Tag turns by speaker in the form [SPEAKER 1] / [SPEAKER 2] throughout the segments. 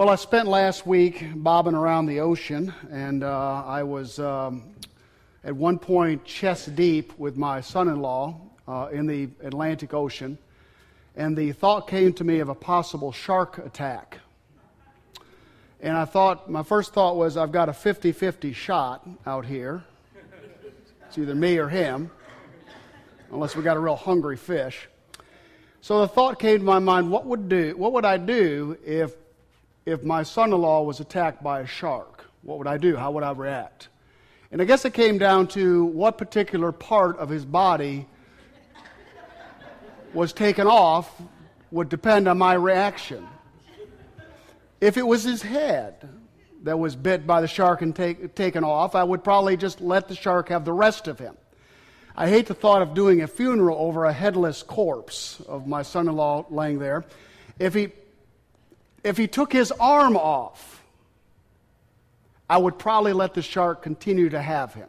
[SPEAKER 1] Well, I spent last week bobbing around the ocean, and uh, I was um, at one point chest deep with my son in law uh, in the Atlantic Ocean, and the thought came to me of a possible shark attack. And I thought, my first thought was, I've got a 50 50 shot out here. It's either me or him, unless we got a real hungry fish. So the thought came to my mind, what would, do, what would I do if, if my son in law was attacked by a shark? What would I do? How would I react? And I guess it came down to what particular part of his body was taken off would depend on my reaction. If it was his head that was bit by the shark and take, taken off, I would probably just let the shark have the rest of him. I hate the thought of doing a funeral over a headless corpse of my son in law laying there. If he, if he took his arm off, I would probably let the shark continue to have him.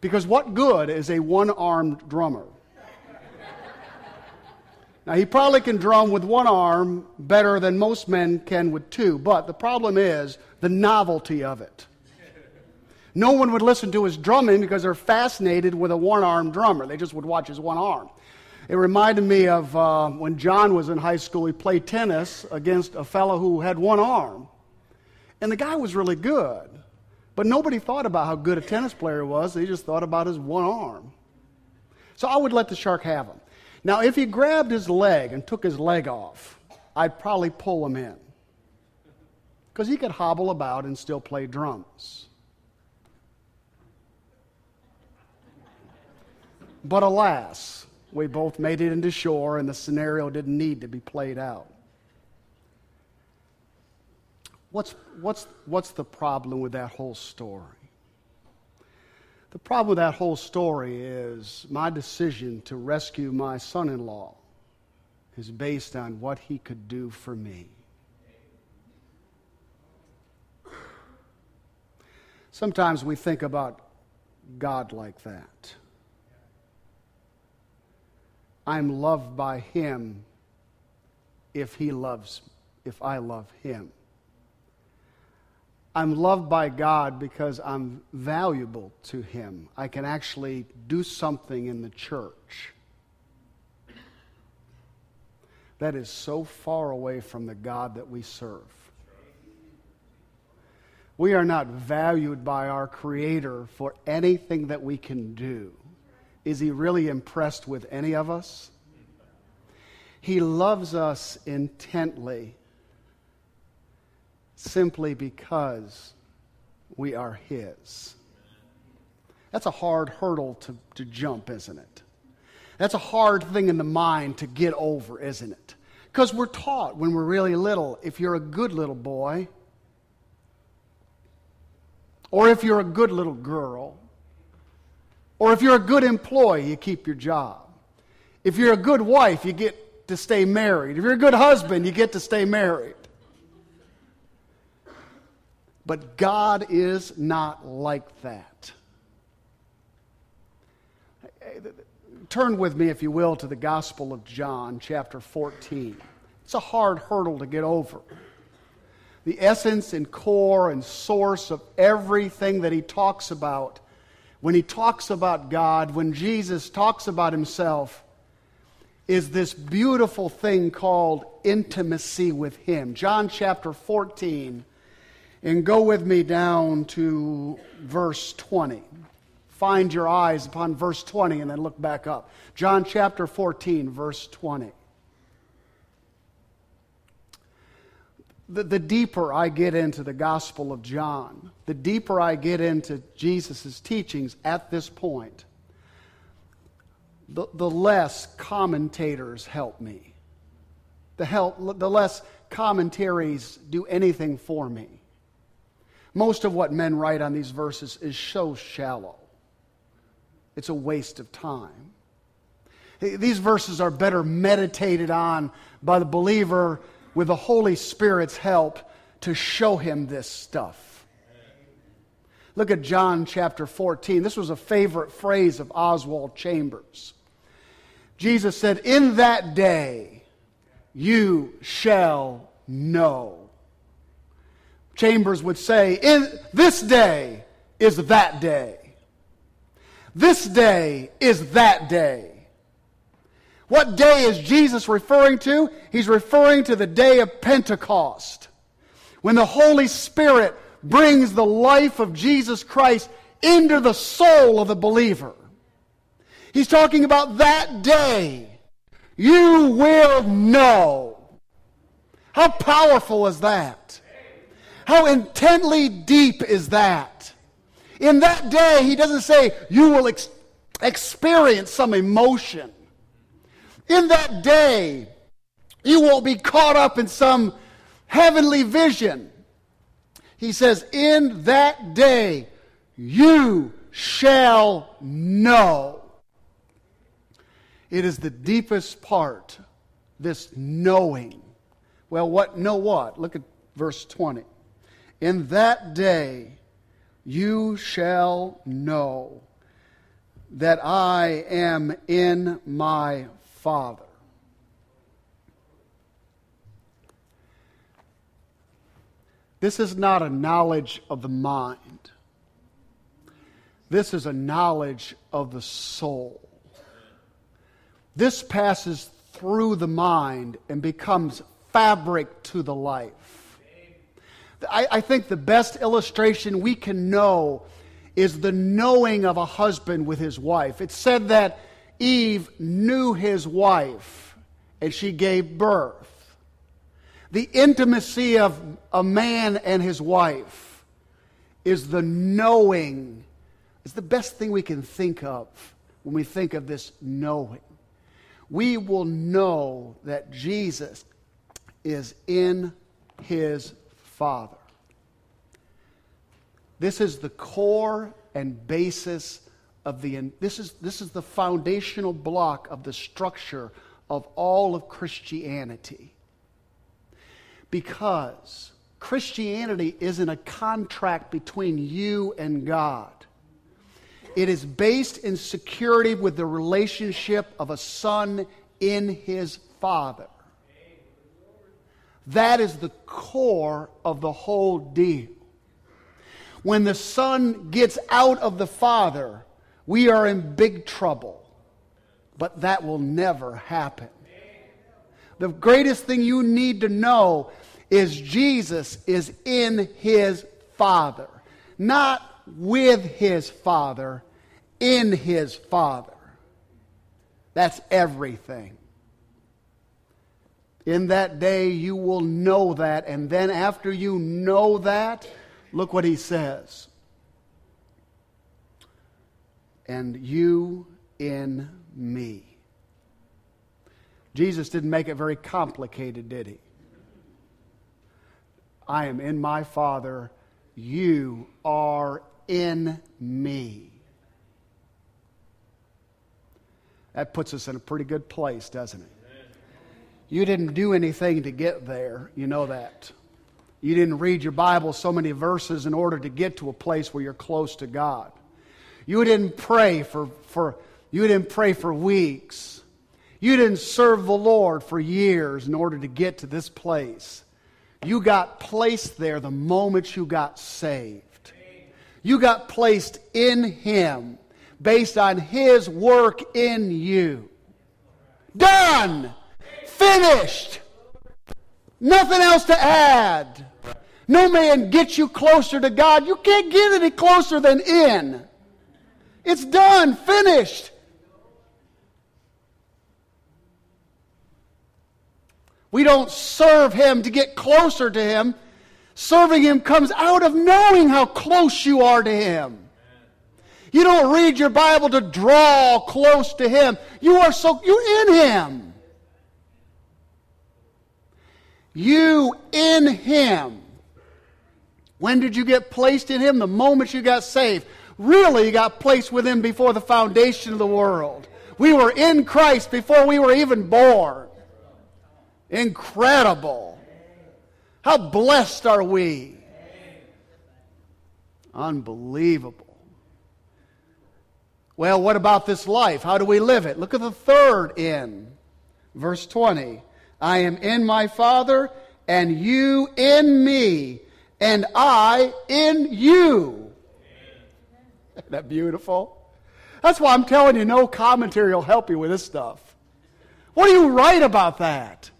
[SPEAKER 1] Because what good is a one armed drummer? Now, he probably can drum with one arm better than most men can with two, but the problem is the novelty of it. No one would listen to his drumming because they're fascinated with a one armed drummer. They just would watch his one arm. It reminded me of uh, when John was in high school, he played tennis against a fellow who had one arm. And the guy was really good. But nobody thought about how good a tennis player was, they just thought about his one arm. So I would let the shark have him. Now, if he grabbed his leg and took his leg off, I'd probably pull him in. Because he could hobble about and still play drums. But alas, we both made it into shore, and the scenario didn't need to be played out. What's, what's, what's the problem with that whole story? The problem with that whole story is my decision to rescue my son in law is based on what he could do for me. Sometimes we think about God like that. I'm loved by him if he loves, if I love him. I'm loved by God because I'm valuable to Him. I can actually do something in the church. That is so far away from the God that we serve. We are not valued by our Creator for anything that we can do. Is He really impressed with any of us? He loves us intently simply because we are His. That's a hard hurdle to, to jump, isn't it? That's a hard thing in the mind to get over, isn't it? Because we're taught when we're really little if you're a good little boy, or if you're a good little girl, or if you're a good employee, you keep your job. If you're a good wife, you get to stay married. If you're a good husband, you get to stay married. But God is not like that. Turn with me, if you will, to the Gospel of John, chapter 14. It's a hard hurdle to get over. The essence and core and source of everything that he talks about, when he talks about God, when Jesus talks about himself, is this beautiful thing called intimacy with him. John chapter 14 and go with me down to verse 20. Find your eyes upon verse 20 and then look back up. John chapter 14, verse 20. The, the deeper I get into the Gospel of John, the deeper I get into Jesus' teachings at this point, the, the less commentators help me. The, help, the less commentaries do anything for me. Most of what men write on these verses is so shallow. It's a waste of time. These verses are better meditated on by the believer with the Holy Spirit's help to show him this stuff. Look at John chapter 14. This was a favorite phrase of Oswald Chambers. Jesus said, In that day you shall know. Chambers would say, In this day is that day. This day is that day. What day is Jesus referring to? He's referring to the day of Pentecost, when the Holy Spirit brings the life of Jesus Christ into the soul of the believer. He's talking about that day. You will know. How powerful is that? How intently deep is that? In that day, he doesn't say you will ex- experience some emotion. In that day, you won't be caught up in some heavenly vision. He says, In that day, you shall know. It is the deepest part, this knowing. Well, what know what? Look at verse 20. In that day you shall know that I am in my Father. This is not a knowledge of the mind. This is a knowledge of the soul. This passes through the mind and becomes fabric to the life. I, I, think the best illustration we can know is the knowing of a husband with his wife. It said that Eve knew his wife and she gave birth. The intimacy of a man and his wife is the knowing, is the best thing we can think of when we think of this knowing. We will know that Jesus is in his Father. This is the core and basis of the this is this is the foundational block of the structure of all of Christianity. Because Christianity isn't a contract between you and God. It is based in security with the relationship of a son in his father. That is the core of the whole deal. When the son gets out of the father, we are in big trouble. But that will never happen. The greatest thing you need to know is Jesus is in his Father, not with his Father, in his Father. That's everything. In that day, you will know that. And then, after you know that, look what he says. And you in me. Jesus didn't make it very complicated, did he? I am in my Father. You are in me. That puts us in a pretty good place, doesn't it? You didn't do anything to get there. You know that. You didn't read your Bible so many verses in order to get to a place where you're close to God. You didn't pray for, for you didn't pray for weeks. You didn't serve the Lord for years in order to get to this place. You got placed there the moment you got saved. You got placed in Him based on His work in you. Done! Finished! Nothing else to add. No man gets you closer to God. You can't get any closer than in. It's done, finished. We don't serve Him to get closer to Him. Serving Him comes out of knowing how close you are to Him. You don't read your Bible to draw close to Him. You are so, you're in Him. You in Him. When did you get placed in Him? The moment you got saved. Really, got placed with Him before the foundation of the world. We were in Christ before we were even born. Incredible. How blessed are we? Unbelievable. Well, what about this life? How do we live it? Look at the third in. Verse 20. I am in my Father, and you in me, and I in you. That beautiful? That's why I'm telling you, no commentary will help you with this stuff. What do you write about that?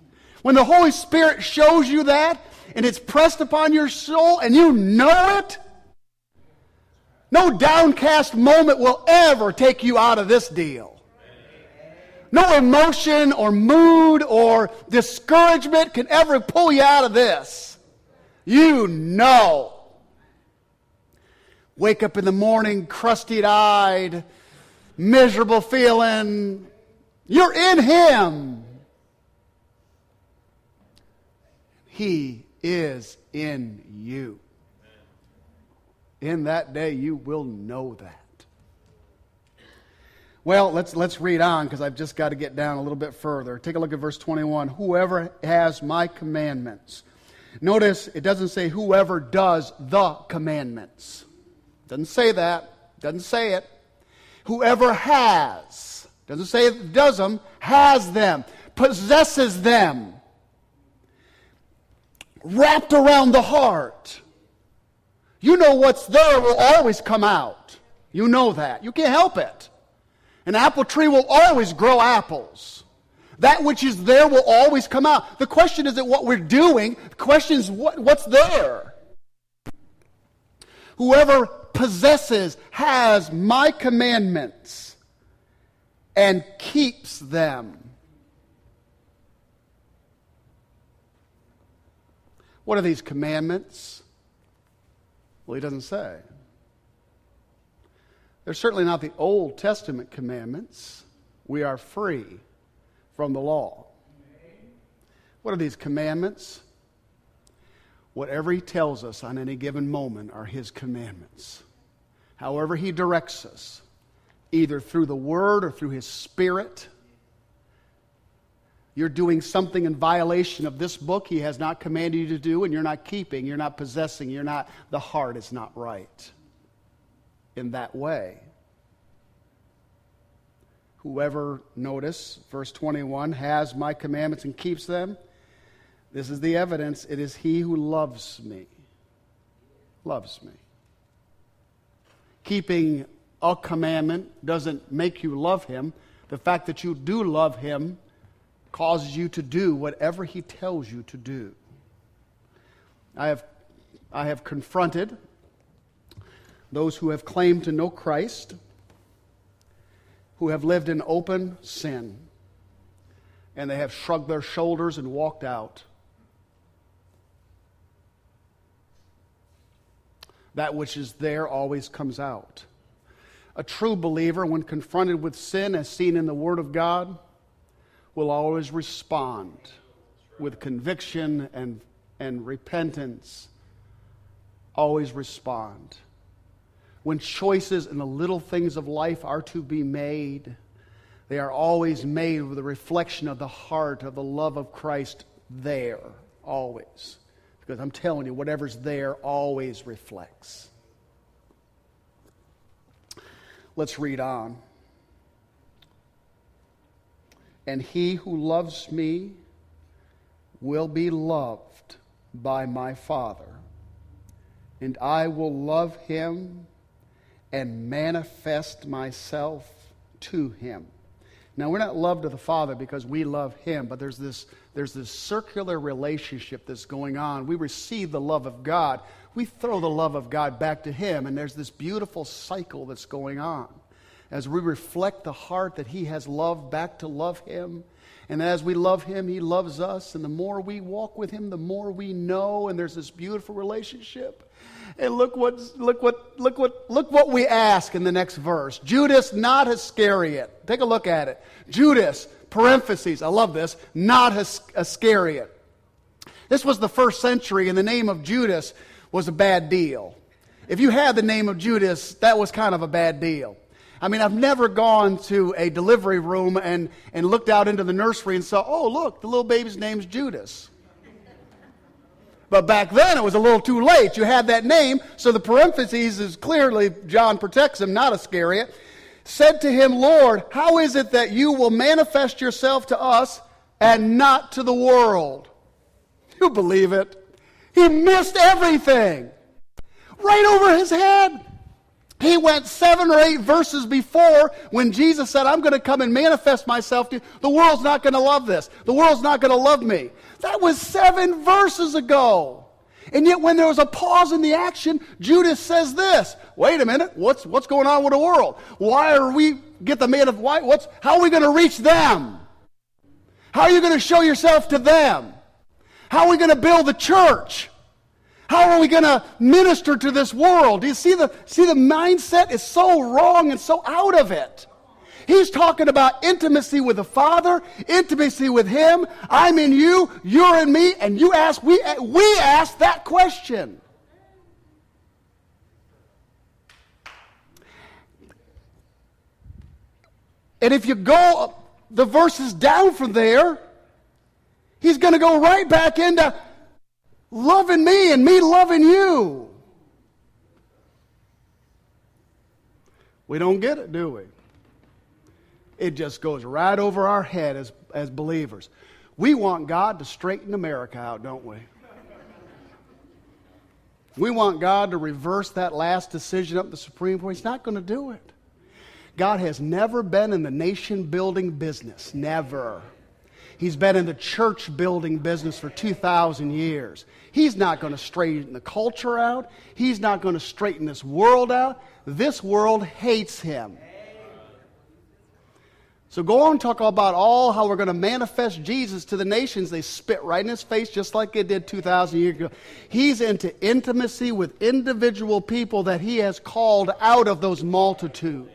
[SPEAKER 1] When the Holy Spirit shows you that, and it's pressed upon your soul, and you know it, no downcast moment will ever take you out of this deal. No emotion or mood or discouragement can ever pull you out of this. You know. Wake up in the morning, crusty eyed, miserable feeling. You're in Him. He is in you. In that day, you will know that. Well, let's, let's read on because I've just got to get down a little bit further. Take a look at verse 21. Whoever has my commandments. Notice it doesn't say whoever does the commandments. Doesn't say that. Doesn't say it. Whoever has. Doesn't say it does them, has them, possesses them. Wrapped around the heart. You know what's there will always come out. You know that. You can't help it. An apple tree will always grow apples. That which is there will always come out. The question isn't what we're doing, the question is what, what's there. Whoever possesses has my commandments and keeps them. What are these commandments? Well, he doesn't say. They're certainly not the Old Testament commandments. We are free from the law. What are these commandments? Whatever He tells us on any given moment are His commandments. However, He directs us, either through the Word or through His Spirit. You're doing something in violation of this book He has not commanded you to do, and you're not keeping, you're not possessing, you're not, the heart is not right in that way. Whoever, notice, verse 21, has my commandments and keeps them, this is the evidence. It is he who loves me. Loves me. Keeping a commandment doesn't make you love him. The fact that you do love him causes you to do whatever he tells you to do. I have, I have confronted those who have claimed to know Christ, who have lived in open sin, and they have shrugged their shoulders and walked out. That which is there always comes out. A true believer, when confronted with sin as seen in the Word of God, will always respond with conviction and, and repentance. Always respond when choices in the little things of life are to be made, they are always made with a reflection of the heart of the love of Christ there, always. Because I'm telling you, whatever's there always reflects. Let's read on. And he who loves me will be loved by my Father, and I will love him and manifest myself to him. Now, we're not loved of the Father because we love him, but there's this, there's this circular relationship that's going on. We receive the love of God, we throw the love of God back to him, and there's this beautiful cycle that's going on. As we reflect the heart that he has loved back to love him, and as we love him, he loves us, and the more we walk with him, the more we know, and there's this beautiful relationship. And look what, look what, look what, look what we ask in the next verse. Judas, not Iscariot. Take a look at it. Judas, parentheses, I love this, not Iscariot. This was the first century, and the name of Judas was a bad deal. If you had the name of Judas, that was kind of a bad deal. I mean, I've never gone to a delivery room and, and looked out into the nursery and saw, oh, look, the little baby's name's Judas. But back then it was a little too late. You had that name, so the parentheses is clearly John protects him, not Iscariot. Said to him, Lord, how is it that you will manifest yourself to us and not to the world? you believe it? He missed everything. Right over his head. He went seven or eight verses before when Jesus said, I'm going to come and manifest myself to you. The world's not going to love this. The world's not going to love me. That was seven verses ago. And yet, when there was a pause in the action, Judas says this Wait a minute, what's, what's going on with the world? Why are we, get the man of, why, what's, how are we going to reach them? How are you going to show yourself to them? How are we going to build the church? How are we going to minister to this world? Do you see the, see the mindset is so wrong and so out of it? He's talking about intimacy with the Father, intimacy with Him. I'm in you, you're in me, and you ask, we, we ask that question. And if you go the verses down from there, he's going to go right back into loving me and me loving you. We don't get it, do we? It just goes right over our head as, as believers. We want God to straighten America out, don't we? We want God to reverse that last decision up the Supreme Court. He's not going to do it. God has never been in the nation building business. Never. He's been in the church building business for 2,000 years. He's not going to straighten the culture out. He's not going to straighten this world out. This world hates him. So go on and talk about all how we're going to manifest Jesus to the nations. They spit right in his face just like they did 2,000 years ago. He's into intimacy with individual people that he has called out of those multitudes.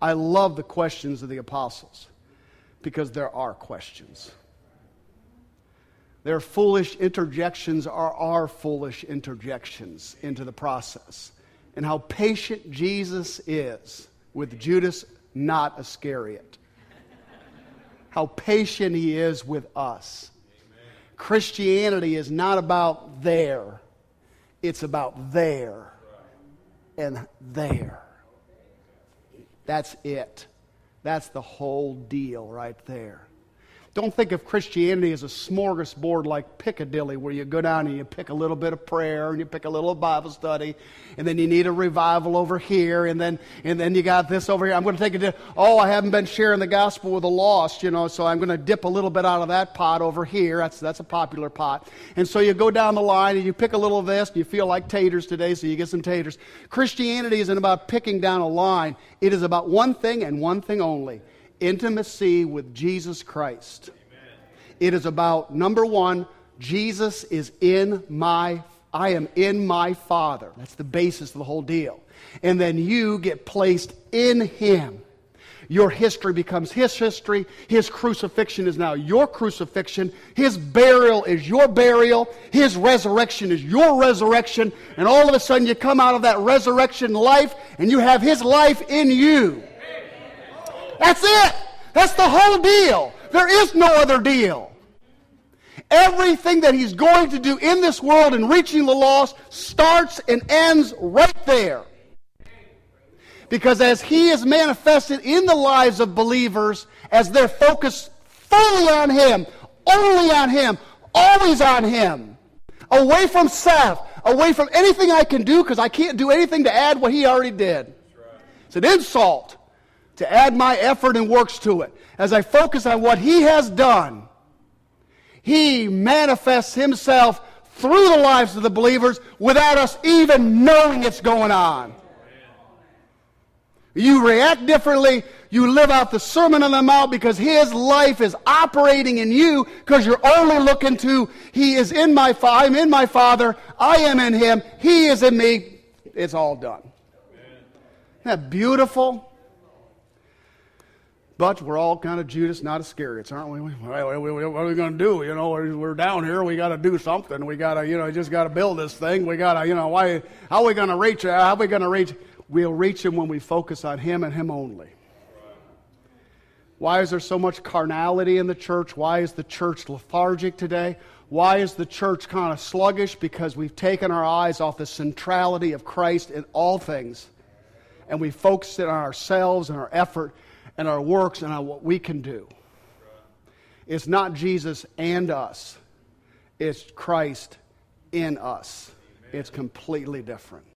[SPEAKER 1] I love the questions of the apostles because there are questions. Their foolish interjections are our foolish interjections into the process and how patient Jesus is with Judas, not Iscariot. how patient he is with us. Christianity is not about there, it's about there and there. That's it. That's the whole deal right there. Don't think of Christianity as a smorgasbord like Piccadilly, where you go down and you pick a little bit of prayer and you pick a little Bible study, and then you need a revival over here, and then and then you got this over here. I'm going to take it. Oh, I haven't been sharing the gospel with the lost, you know, so I'm going to dip a little bit out of that pot over here. That's that's a popular pot. And so you go down the line and you pick a little of this. And you feel like taters today, so you get some taters. Christianity isn't about picking down a line. It is about one thing and one thing only intimacy with Jesus Christ. Amen. It is about, number one, Jesus is in my, I am in my Father. That's the basis of the whole deal. And then you get placed in Him. Your history becomes His history. His crucifixion is now your crucifixion. His burial is your burial. His resurrection is your resurrection. And all of a sudden you come out of that resurrection life and you have His life in you. That's it. That's the whole deal. There is no other deal. Everything that he's going to do in this world in reaching the lost starts and ends right there. Because as he is manifested in the lives of believers, as they're focused fully on him, only on him, always on him, away from self, away from anything I can do because I can't do anything to add what he already did. It's an insult to add my effort and works to it. As I focus on what He has done, He manifests Himself through the lives of the believers without us even knowing it's going on. You react differently. You live out the Sermon on the Mount because His life is operating in you because you're only looking to, He is in my, I'm in my Father. I am in Him. He is in me. It's all done. Isn't that beautiful? But we're all kind of Judas, not Iscariot, aren't we? What are we going to do? You know, we're down here. We got to do something. We got to, you know, just got to build this thing. We got to, you know, why? How are we going to reach? How are we going to reach? We'll reach him when we focus on him and him only. Why is there so much carnality in the church? Why is the church lethargic today? Why is the church kind of sluggish? Because we've taken our eyes off the centrality of Christ in all things. And we focus it on ourselves and our effort and our works and on what we can do. It's not Jesus and us, it's Christ in us. It's completely different.